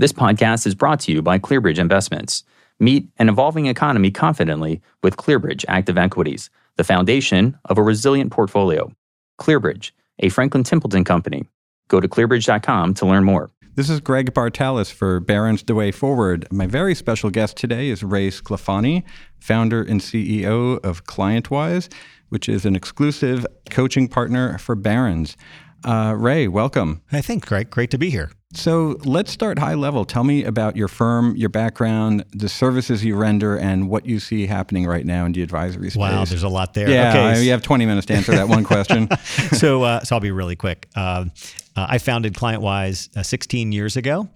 This podcast is brought to you by ClearBridge Investments. Meet an evolving economy confidently with ClearBridge Active Equities, the foundation of a resilient portfolio. ClearBridge, a Franklin Templeton company. Go to clearbridge.com to learn more. This is Greg Bartalos for Barron's The Way Forward. My very special guest today is Ray Sclafani, founder and CEO of ClientWise, which is an exclusive coaching partner for Barron's. Uh, Ray, welcome. I think great, great to be here. So let's start high level. Tell me about your firm, your background, the services you render, and what you see happening right now in the advisory space. Wow, there's a lot there. Yeah, okay. you have 20 minutes to answer that one question. so, uh, so I'll be really quick. Uh, uh, I founded ClientWise uh, 16 years ago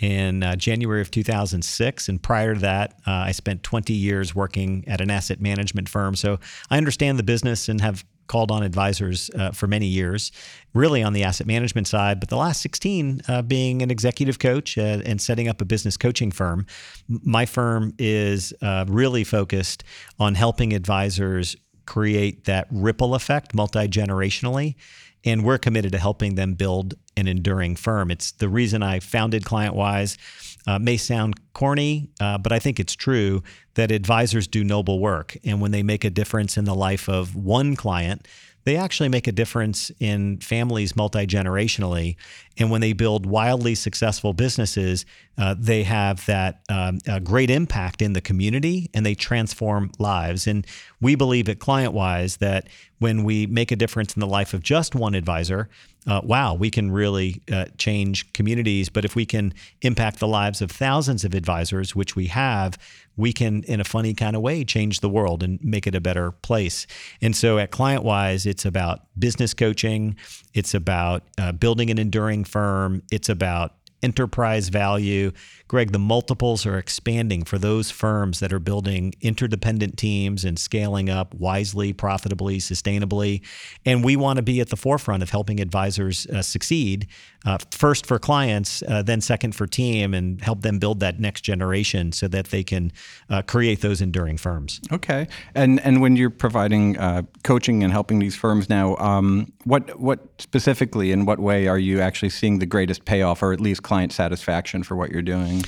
in uh, January of 2006. And prior to that, uh, I spent 20 years working at an asset management firm. So I understand the business and have called on advisors uh, for many years, really on the asset management side, but the last 16 uh, being an executive coach uh, and setting up a business coaching firm. My firm is uh, really focused on helping advisors create that ripple effect multi generationally. And we're committed to helping them build an enduring firm. It's the reason I founded ClientWise. Uh, may sound corny, uh, but I think it's true that advisors do noble work. And when they make a difference in the life of one client, they actually make a difference in families multi generationally. And when they build wildly successful businesses, uh, they have that um, great impact in the community and they transform lives. And we believe at ClientWise that when we make a difference in the life of just one advisor, uh, wow, we can really uh, change communities. But if we can impact the lives of thousands of advisors, which we have, we can, in a funny kind of way, change the world and make it a better place. And so at ClientWise, it's about business coaching, it's about uh, building an enduring firm, it's about enterprise value. Greg, the multiples are expanding for those firms that are building interdependent teams and scaling up wisely, profitably, sustainably. And we want to be at the forefront of helping advisors uh, succeed, uh, first for clients, uh, then second for team, and help them build that next generation so that they can uh, create those enduring firms. Okay. And and when you're providing uh, coaching and helping these firms now, um, what what specifically in what way are you actually seeing the greatest payoff, or at least client satisfaction for what you're doing?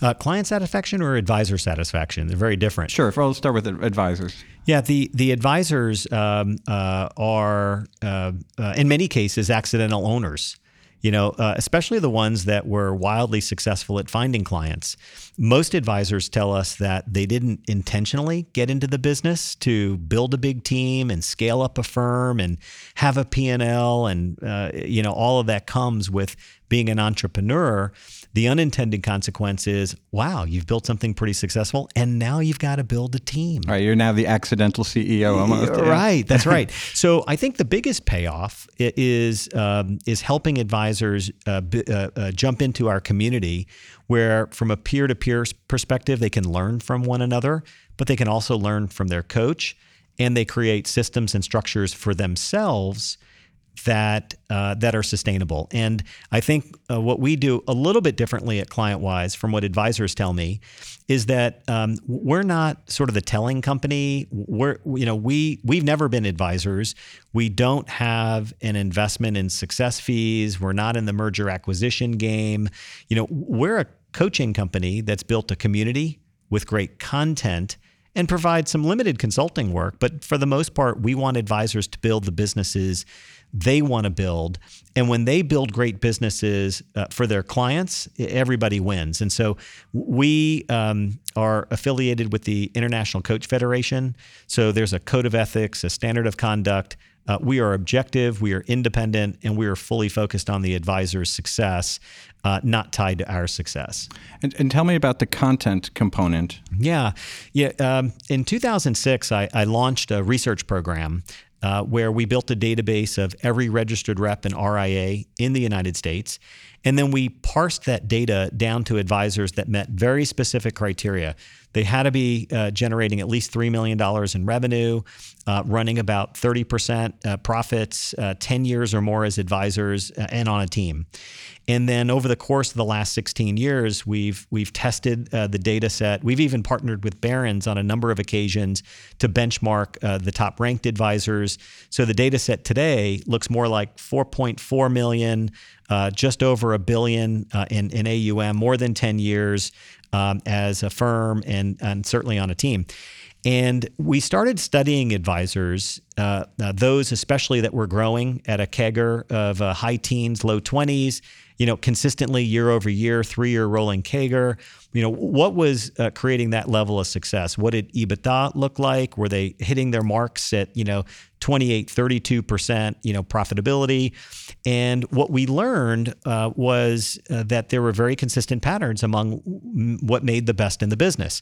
Uh, client satisfaction or advisor satisfaction? They're very different. Sure. I'll start with advisors. Yeah, the the advisors um, uh, are uh, uh, in many cases accidental owners you know, uh, especially the ones that were wildly successful at finding clients. Most advisors tell us that they didn't intentionally get into the business to build a big team and scale up a firm and have a P&L and uh, you know all of that comes with being an entrepreneur, the unintended consequence is, wow, you've built something pretty successful, and now you've got to build a team. Right, you're now the accidental CEO almost. Right, that's right. so I think the biggest payoff is um, is helping advisors uh, uh, uh, jump into our community, where from a peer to peer perspective, they can learn from one another, but they can also learn from their coach, and they create systems and structures for themselves that uh, that are sustainable. And I think uh, what we do a little bit differently at ClientWise, from what advisors tell me, is that um, we're not sort of the telling company. We're you know we we've never been advisors. We don't have an investment in success fees. We're not in the merger acquisition game. You know we're a coaching company that's built a community with great content and provide some limited consulting work. But for the most part, we want advisors to build the businesses they want to build. And when they build great businesses uh, for their clients, everybody wins. And so we um, are affiliated with the International Coach Federation. So there's a code of ethics, a standard of conduct. Uh, we are objective, we are independent, and we are fully focused on the advisor's success, uh, not tied to our success. And, and, tell me about the content component. Yeah, yeah. Um, in 2006, I, I launched a research program uh, where we built a database of every registered rep and RIA in the United States. And then we parsed that data down to advisors that met very specific criteria. They had to be uh, generating at least $3 million in revenue, uh, running about 30% uh, profits, uh, 10 years or more as advisors, uh, and on a team. And then over the course of the last 16 years, we've we've tested uh, the data set. We've even partnered with Barron's on a number of occasions to benchmark the top ranked advisors. So the data set today looks more like 4.4 million, uh, just over a billion uh, in, in AUM, more than 10 years um, as a firm and, and certainly on a team. And we started studying advisors, uh, uh, those especially that were growing at a CAGR of uh, high teens, low 20s, you know, consistently year over year, three year rolling CAGR. You know, what was uh, creating that level of success? What did EBITDA look like? Were they hitting their marks at, you know, 28, 32%, you know, profitability? And what we learned uh, was uh, that there were very consistent patterns among what made the best in the business.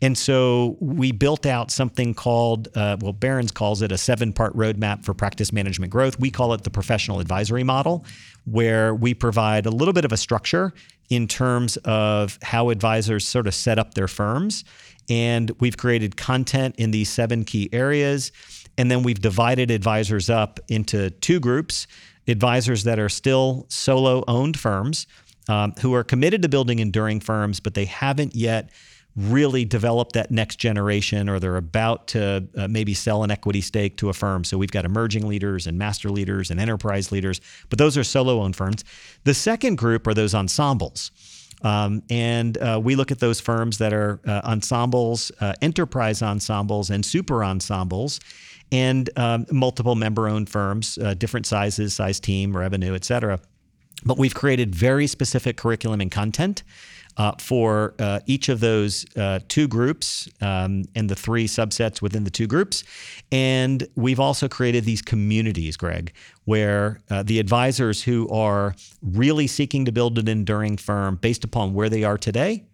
And so we built out something called, uh, well, Barron's calls it a seven part roadmap for practice management growth. We call it the professional advisory model, where we provide a little bit of a structure in terms of how advisors sort of set up their firms. And we've created content in these seven key areas. And then we've divided advisors up into two groups advisors that are still solo owned firms um, who are committed to building enduring firms, but they haven't yet really develop that next generation or they're about to uh, maybe sell an equity stake to a firm. So we've got emerging leaders and master leaders and enterprise leaders, but those are solo owned firms. The second group are those ensembles. Um, and uh, we look at those firms that are uh, ensembles, uh, enterprise ensembles, and super ensembles, and um, multiple member owned firms, uh, different sizes, size team, revenue, et cetera. But we've created very specific curriculum and content uh, for uh, each of those uh, two groups um, and the three subsets within the two groups. And we've also created these communities, Greg, where uh, the advisors who are really seeking to build an enduring firm based upon where they are today,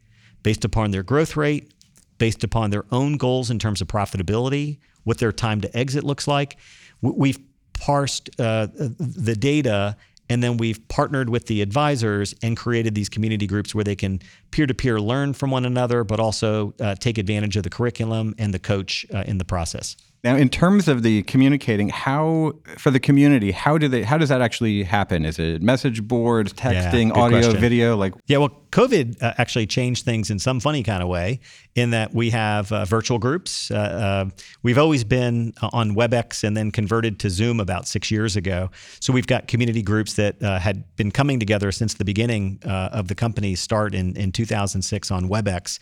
based upon their growth rate, based upon their own goals in terms of profitability, what their time to exit looks like. We've parsed uh, the data and then we've partnered with the advisors and created these community groups where they can peer to peer learn from one another, but also uh, take advantage of the curriculum and the coach uh, in the process. Now, in terms of the communicating, how for the community, how do they? How does that actually happen? Is it message boards, texting, yeah, audio, question. video? Like, yeah, well, COVID uh, actually changed things in some funny kind of way. In that we have uh, virtual groups. Uh, uh we've always been uh, on WebEx and then converted to Zoom about six years ago. So we've got community groups that uh, had been coming together since the beginning of the company's start in in 2006 on WebEx.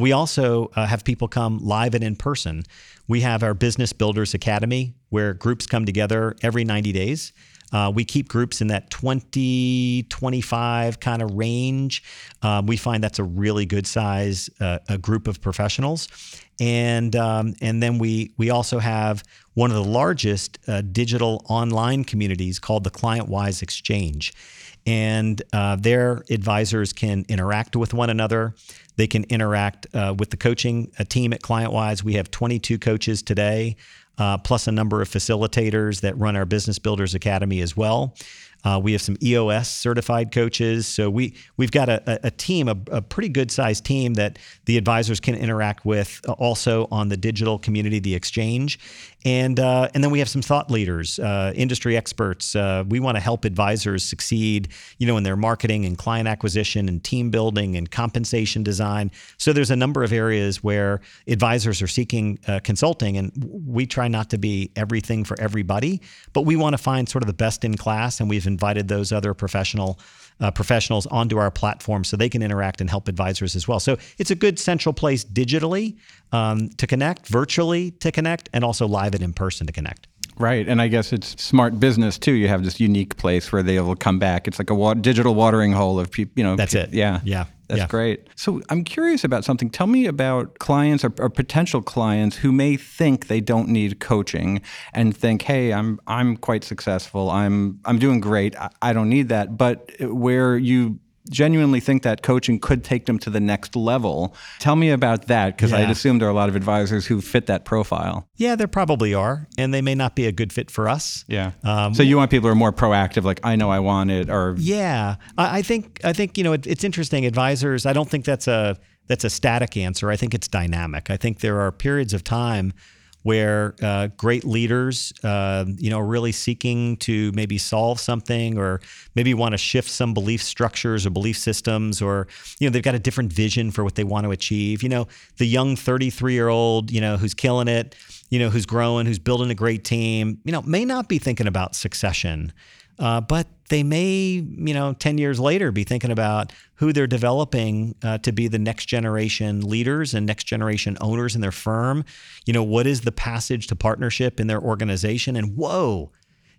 we also have people come live and in person. We have our Business Builders Academy where groups come together every 90 days. Uh, we keep groups in that 20, 25 kind of range. Um, we find that's a really good size uh, a group of professionals. And, um, and then we, we also have one of the largest uh, digital online communities called the ClientWise Exchange. And uh, their advisors can interact with one another. They can interact uh, with the coaching team at ClientWise. We have 22 coaches today, uh, plus a number of facilitators that run our Business Builders Academy as well. Uh, we have some EOS certified coaches. So we we've got a, a team, a, a pretty good sized team that the advisors can interact with uh, also on the digital community, the exchange. And, uh, and then we have some thought leaders, uh, industry experts. Uh, we want to help advisors succeed, you know, in their marketing and client acquisition and team building and compensation design. So there's a number of areas where advisors are seeking consulting, and we try not to be everything for everybody, but we want to find sort of the best in class, and we've invited those other professional uh, professionals onto our platform so they can interact and help advisors as well. So it's a good central place digitally um, to connect, virtually to connect, and also live and in person to connect. Right, and I guess it's smart business too. You have this unique place where they will come back. It's like a wa- digital watering hole of people. You know, that's it. Yeah, yeah. That's yeah. great. So I'm curious about something. Tell me about clients or, or, potential clients who may think they don't need coaching and think, "Hey, I'm I'm quite successful. I'm I'm doing great. I, I don't need that." But where you genuinely think that coaching could take them to the next level. Tell me about that because yeah. I'd assume there are a lot of advisors who fit that profile. Yeah, there probably are, and they may not be a good fit for us. Yeah. Um, so you want people who are more proactive, like I know I want it, or yeah, I, I think I think you know it, it's interesting. Advisors, I don't think that's a that's a static answer. I think it's dynamic. I think there are periods of time where uh, great leaders, uh, you know, really seeking to maybe solve something or maybe want to shift some belief structures or belief systems, or you know, they've got a different vision for what they want to achieve. You know, the young 33 year old, you know, who's killing it, you know, who's growing, who's building a great team, you know, may not be thinking about succession. Uh, but they may, you know, 10 years later be thinking about who they're developing uh, to be the next generation leaders and next generation owners in their firm. You know, what is the passage to partnership in their organization? And whoa,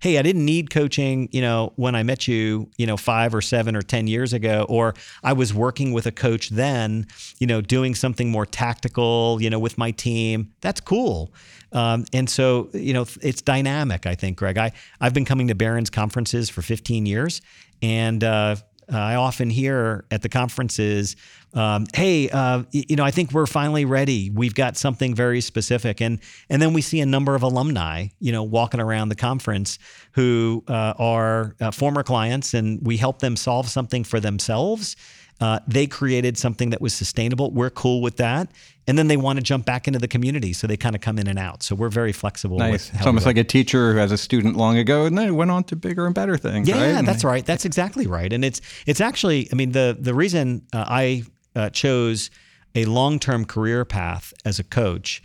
hey, I didn't need coaching, you know, when I met you, you know, five or seven or 10 years ago, or I was working with a coach then, you know, doing something more tactical, you know, with my team. That's cool. Um, and so, you know, it's dynamic, I think, Greg. I, I've been coming to Barron's conferences for 15 years, and uh, I often hear at the conferences, um, "Hey, uh, you know, I think we're finally ready. We've got something very specific." And and then we see a number of alumni, you know, walking around the conference who uh, are uh, former clients, and we help them solve something for themselves. Uh, they created something that was sustainable. We're cool with that. And then they want to jump back into the community. So they kind of come in and out. So we're very flexible. Nice. it's almost like a teacher who has a student long ago and then went on to bigger and better things. Yeah, right? that's right. That's exactly right. And it's it's actually, I mean, the the reason uh, I uh, chose a long term career path as a coach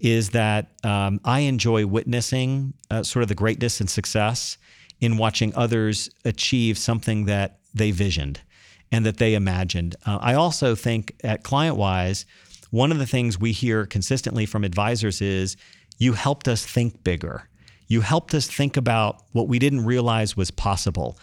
is that um, I enjoy witnessing uh, sort of the greatness and success in watching others achieve something that they visioned and that they imagined. Uh, I also think at ClientWise, one of the things we hear consistently from advisors is you helped us think bigger. You helped us think about what we didn't realize was possible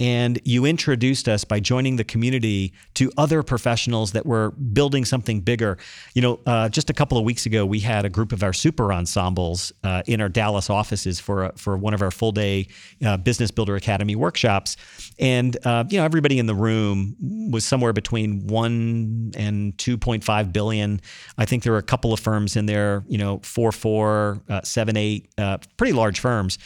and you introduced us by joining the community to other professionals that were building something bigger. You know, uh, just a couple of weeks ago, we had a group of our super ensembles uh, in our Dallas offices for a, for one of our full day uh, Business Builder Academy workshops, and uh, you know, everybody in the room was somewhere between one and two point five billion. I think there were a couple of firms in there, you know, four, four, uh, seven, eight, uh, pretty large firms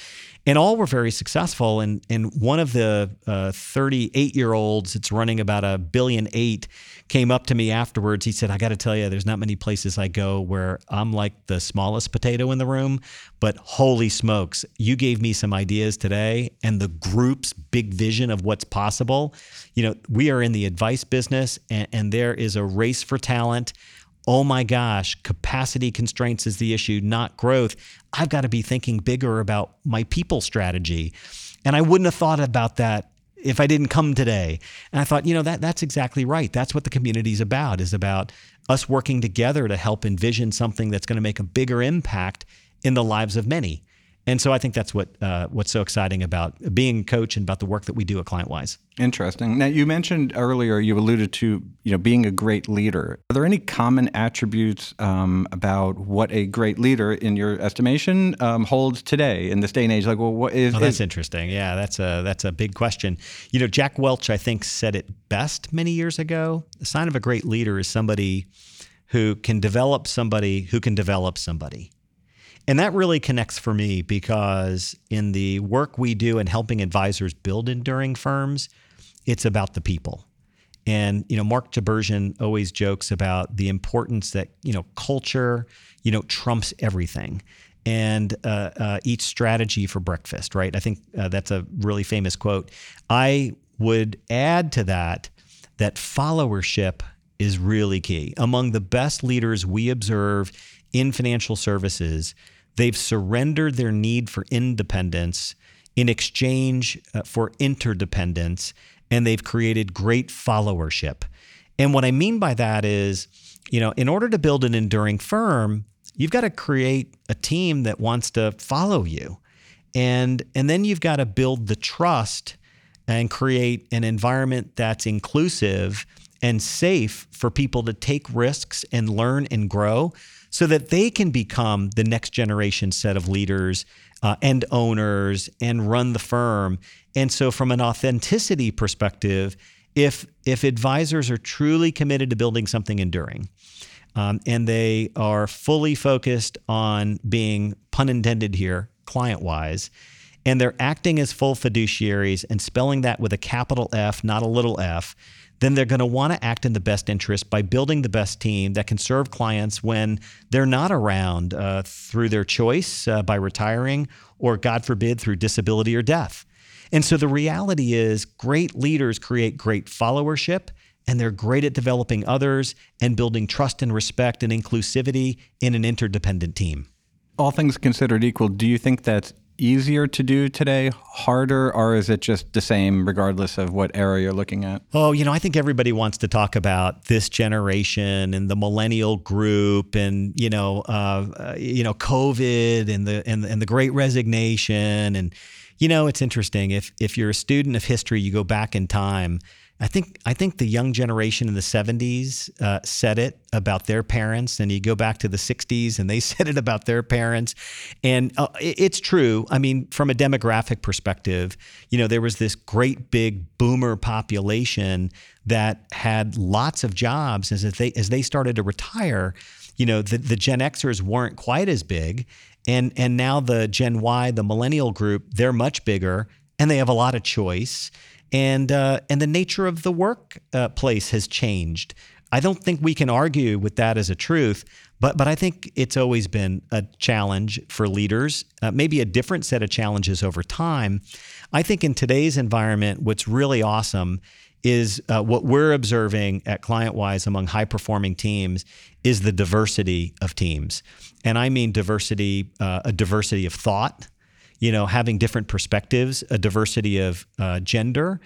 and all were very successful. And and one of the 38 uh, year olds, it's running about a billion eight, came up to me afterwards. He said, "I got to tell you, there's not many places I go where I'm like the smallest potato in the room, but holy smokes, you gave me some ideas today, and the group's big vision of what's possible. You know, we are in the advice business, and, and there is a race for talent." Oh my gosh, capacity constraints is the issue, not growth. I've got to be thinking bigger about my people strategy. And I wouldn't have thought about that if I didn't come today. And I thought, you know, that that's exactly right. That's what the community is about, is about us working together to help envision something that's going to make a bigger impact in the lives of many. And so I think that's what uh, what's so exciting about being a coach and about the work that we do at ClientWise. Interesting. Now you mentioned earlier you alluded to you know being a great leader. Are there any common attributes um, about what a great leader, in your estimation, um, holds today in this day and age? Like, well, what is? Oh, that's is, interesting. Yeah, that's a that's a big question. You know, Jack Welch, I think, said it best many years ago. The sign of a great leader is somebody who can develop somebody who can develop somebody. And that really connects for me because in the work we do in helping advisors build enduring firms, it's about the people. And you know, Mark Tibergien always jokes about the importance that you know culture, you know, trumps everything, and uh, uh, eat strategy for breakfast. Right? I think uh, that's a really famous quote. I would add to that that followership is really key. Among the best leaders we observe in financial services, They've surrendered their need for independence in exchange uh, for interdependence, and they've created great followership. And what I mean by that is, you know, in order to build an enduring firm, you've got to create a team that wants to follow you. And and then you've got to build the trust and create an environment that's inclusive and safe for people to take risks and learn and grow so that they can become the next generation set of leaders uh, and owners and run the firm. And so, from an authenticity perspective, if if advisors are truly committed to building something enduring, um, and they are fully focused on being pun intended here, client wise, and they're acting as full fiduciaries and spelling that with a capital F, not a little f, then they're going to want to act in the best interest by building the best team that can serve clients when they're not around uh, through their choice uh, by retiring or, God forbid, through disability or death. And so the reality is, great leaders create great followership, and they're great at developing others and building trust and respect and inclusivity in an interdependent team. All things considered equal, do you think that's easier to do today, harder, or is it just the same regardless of what era you're looking at? Oh, you know, I think everybody wants to talk about this generation and the millennial group, and you know, uh, uh, you know, COVID and the and, and the Great Resignation, and you know, it's interesting if if you're a student of history, you go back in time I think I think the young generation in the 70s uh, said it about their parents, and you go back to the 60s and they said it about their parents, and uh, it's true. I mean, from a demographic perspective, you know, there was this great big boomer population that had lots of jobs as they as they started to retire. You know, the, the Gen Xers weren't quite as big, and and now the Gen Y, the millennial group, they're much bigger, and they have a lot of choice and uh, and the nature of the workplace uh, has changed. I don't think we can argue with that as a truth, but but I think it's always been a challenge for leaders, uh, maybe a different set of challenges over time. I think in today's environment, what's really awesome is uh, what we're observing at ClientWise among high performing teams is the diversity of teams, and I mean diversity, uh, a diversity of thought you know, having different perspectives, a diversity of uh, gender,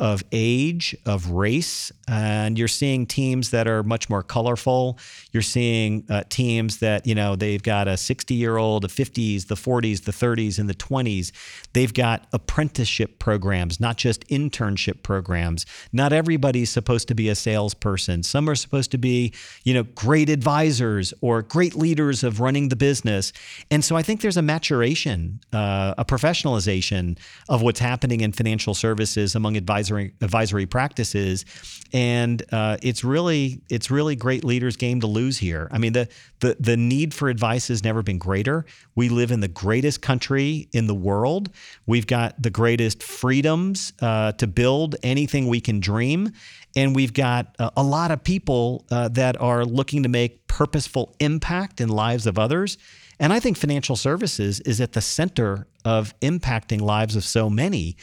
of age, of race, and you're seeing teams that are much more colorful. You're seeing uh, teams that you know they've got a 60 year old, the 50s, the 40s, the 30s, and the 20s. They've got apprenticeship programs, not just internship programs. Not everybody's supposed to be a salesperson. Some are supposed to be you know great advisors or great leaders of running the business. And so I think there's a maturation, uh, a professionalization of what's happening in financial services among advisors advisory advisory practices, and uh, it's really it's really great leaders' game to lose here. I mean the the the need for advice has never been greater. We live in the greatest country in the world. We've got the greatest freedoms uh, to build anything we can dream, and we've got a, a lot of people uh, that are looking to make purposeful impact in lives of others. And I think financial services is at the center of impacting lives of so many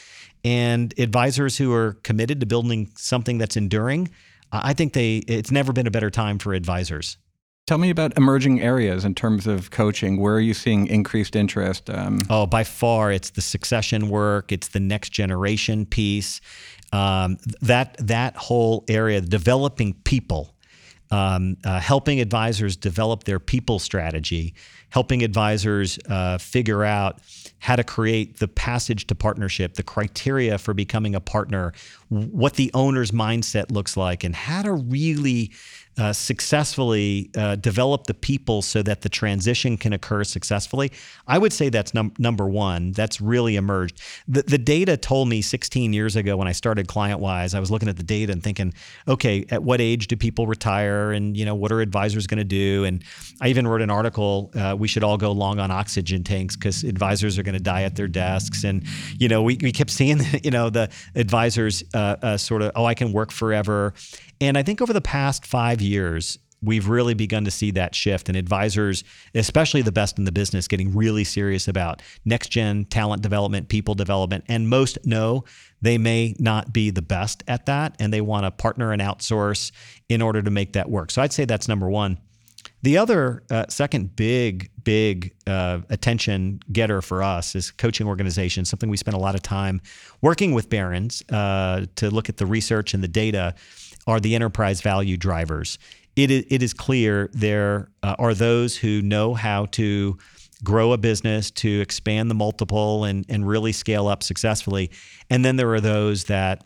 and advisors who are committed to building something that's enduring, I think they it's never been a better time for advisors. Tell me about emerging areas in terms of coaching. Where are you seeing increased interest? Um, oh, by far, it's the succession work. It's the next generation piece. Um, that that whole area, developing people, um, uh, helping advisors develop their people strategy, helping advisors uh, figure out how to create the passage to partnership, the criteria for becoming a partner, what the owner's mindset looks like, and how to really uh, successfully uh, develop the people so that the transition can occur successfully. I would say that's num- number one. That's really emerged. The, the data told me 16 years ago when I started ClientWise, I was looking at the data and thinking, okay, at what age do people retire, and you know what are advisors going to do? And I even wrote an article. Uh, we should all go long on oxygen tanks because advisors are going to die at their desks. And you know, we, we kept seeing you know the advisors uh, uh, sort of, oh, I can work forever. And I think over the past five years, we've really begun to see that shift and advisors especially the best in the business getting really serious about next gen talent development people development and most know they may not be the best at that and they want to partner and outsource in order to make that work. So i'd say that's number one. The other uh, second big, big uh, attention getter for us is coaching organizations, something we spend a lot of time working with Barron's uh, to look at the research and the data, are the enterprise value drivers. It is, it is clear there uh, are those who know how to grow a business, to expand the multiple and, and really scale up successfully. And then there are those that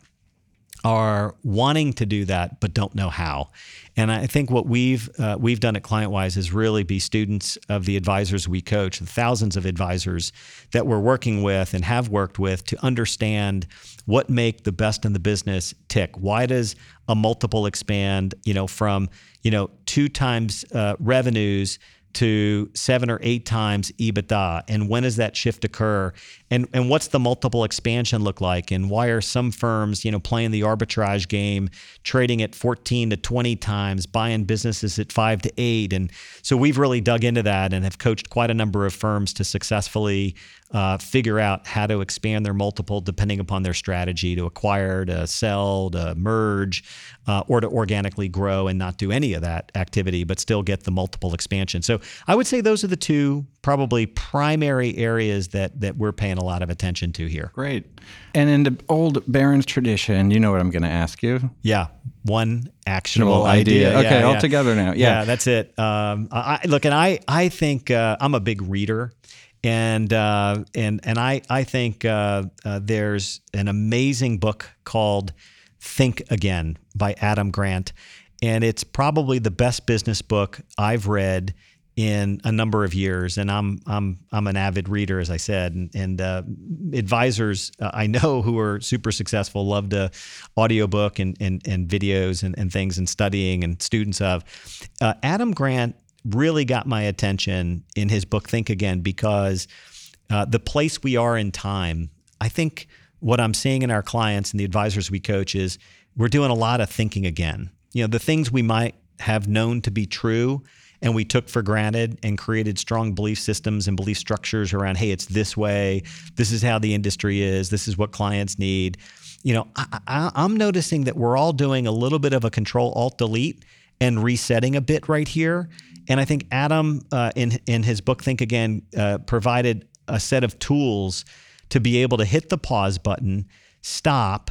are wanting to do that but don't know how. And I think what we've uh, we've done at ClientWise is really be students of the advisors we coach, the thousands of advisors that we're working with and have worked with to understand what make the best in the business tick. Why does a multiple expand? You know, from you know two times uh, revenues to seven or eight times EBITDA? And when does that shift occur? And and what's the multiple expansion look like? And why are some firms, you know, playing the arbitrage game, trading at 14 to 20 times, buying businesses at five to eight? And so we've really dug into that and have coached quite a number of firms to successfully uh, figure out how to expand their multiple depending upon their strategy to acquire, to sell, to merge, uh, or to organically grow and not do any of that activity, but still get the multiple expansion. So I would say those are the two probably primary areas that that we're paying a lot of attention to here. Great. And in the old Barron's tradition, you know what I'm going to ask you. Yeah, one actionable idea. idea. Okay, yeah, all yeah. together now. Yeah. yeah, that's it. Um, I, look, and I I think uh, I'm a big reader and uh, and and I I think uh, uh, there's an amazing book called Think Again by Adam Grant, and it's probably the best business book I've read in a number of years. And I'm I'm I'm an avid reader, as I said, and, and uh, advisors uh, I know who are super successful love to audiobook and and, and videos and, and things and studying and students of. Uh, Adam Grant really got my attention in his book Think Again because uh, the place we are in time, I think what I'm seeing in our clients and the advisors we coach is we're doing a lot of thinking again. You know, the things we might have known to be true and we took for granted and created strong belief systems and belief structures around, hey, it's this way, this is how the industry is, this is what clients need. You know, I, am noticing that we're all doing a little bit of a control alt delete and resetting a bit right here. And I think Adam, uh, in in his book Think Again, uh, provided a set of tools to be able to hit the pause button, stop,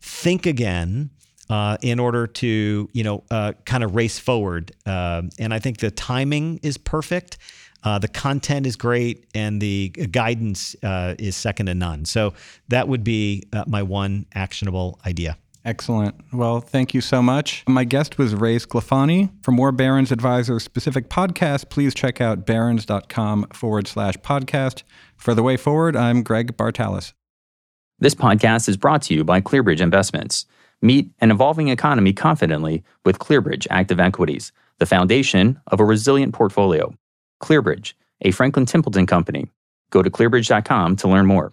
think again, uh, in order to you know uh, kind of race forward. Uh, and I think the timing is perfect. Uh, the content is great, and the guidance is second to none. So that would be my one actionable idea. Excellent. Well, thank you so much. My guest was Ray Sclafani. For more Barron's Advisor specific podcasts, please check out barrons.com forward slash podcast. For the way forward, I'm Greg Bartalos. This podcast is brought to you by ClearBridge Investments. Meet an evolving economy confidently with ClearBridge Active Equities, the foundation of a resilient portfolio. ClearBridge, a Franklin Templeton company. Go to clearbridge.com to learn more.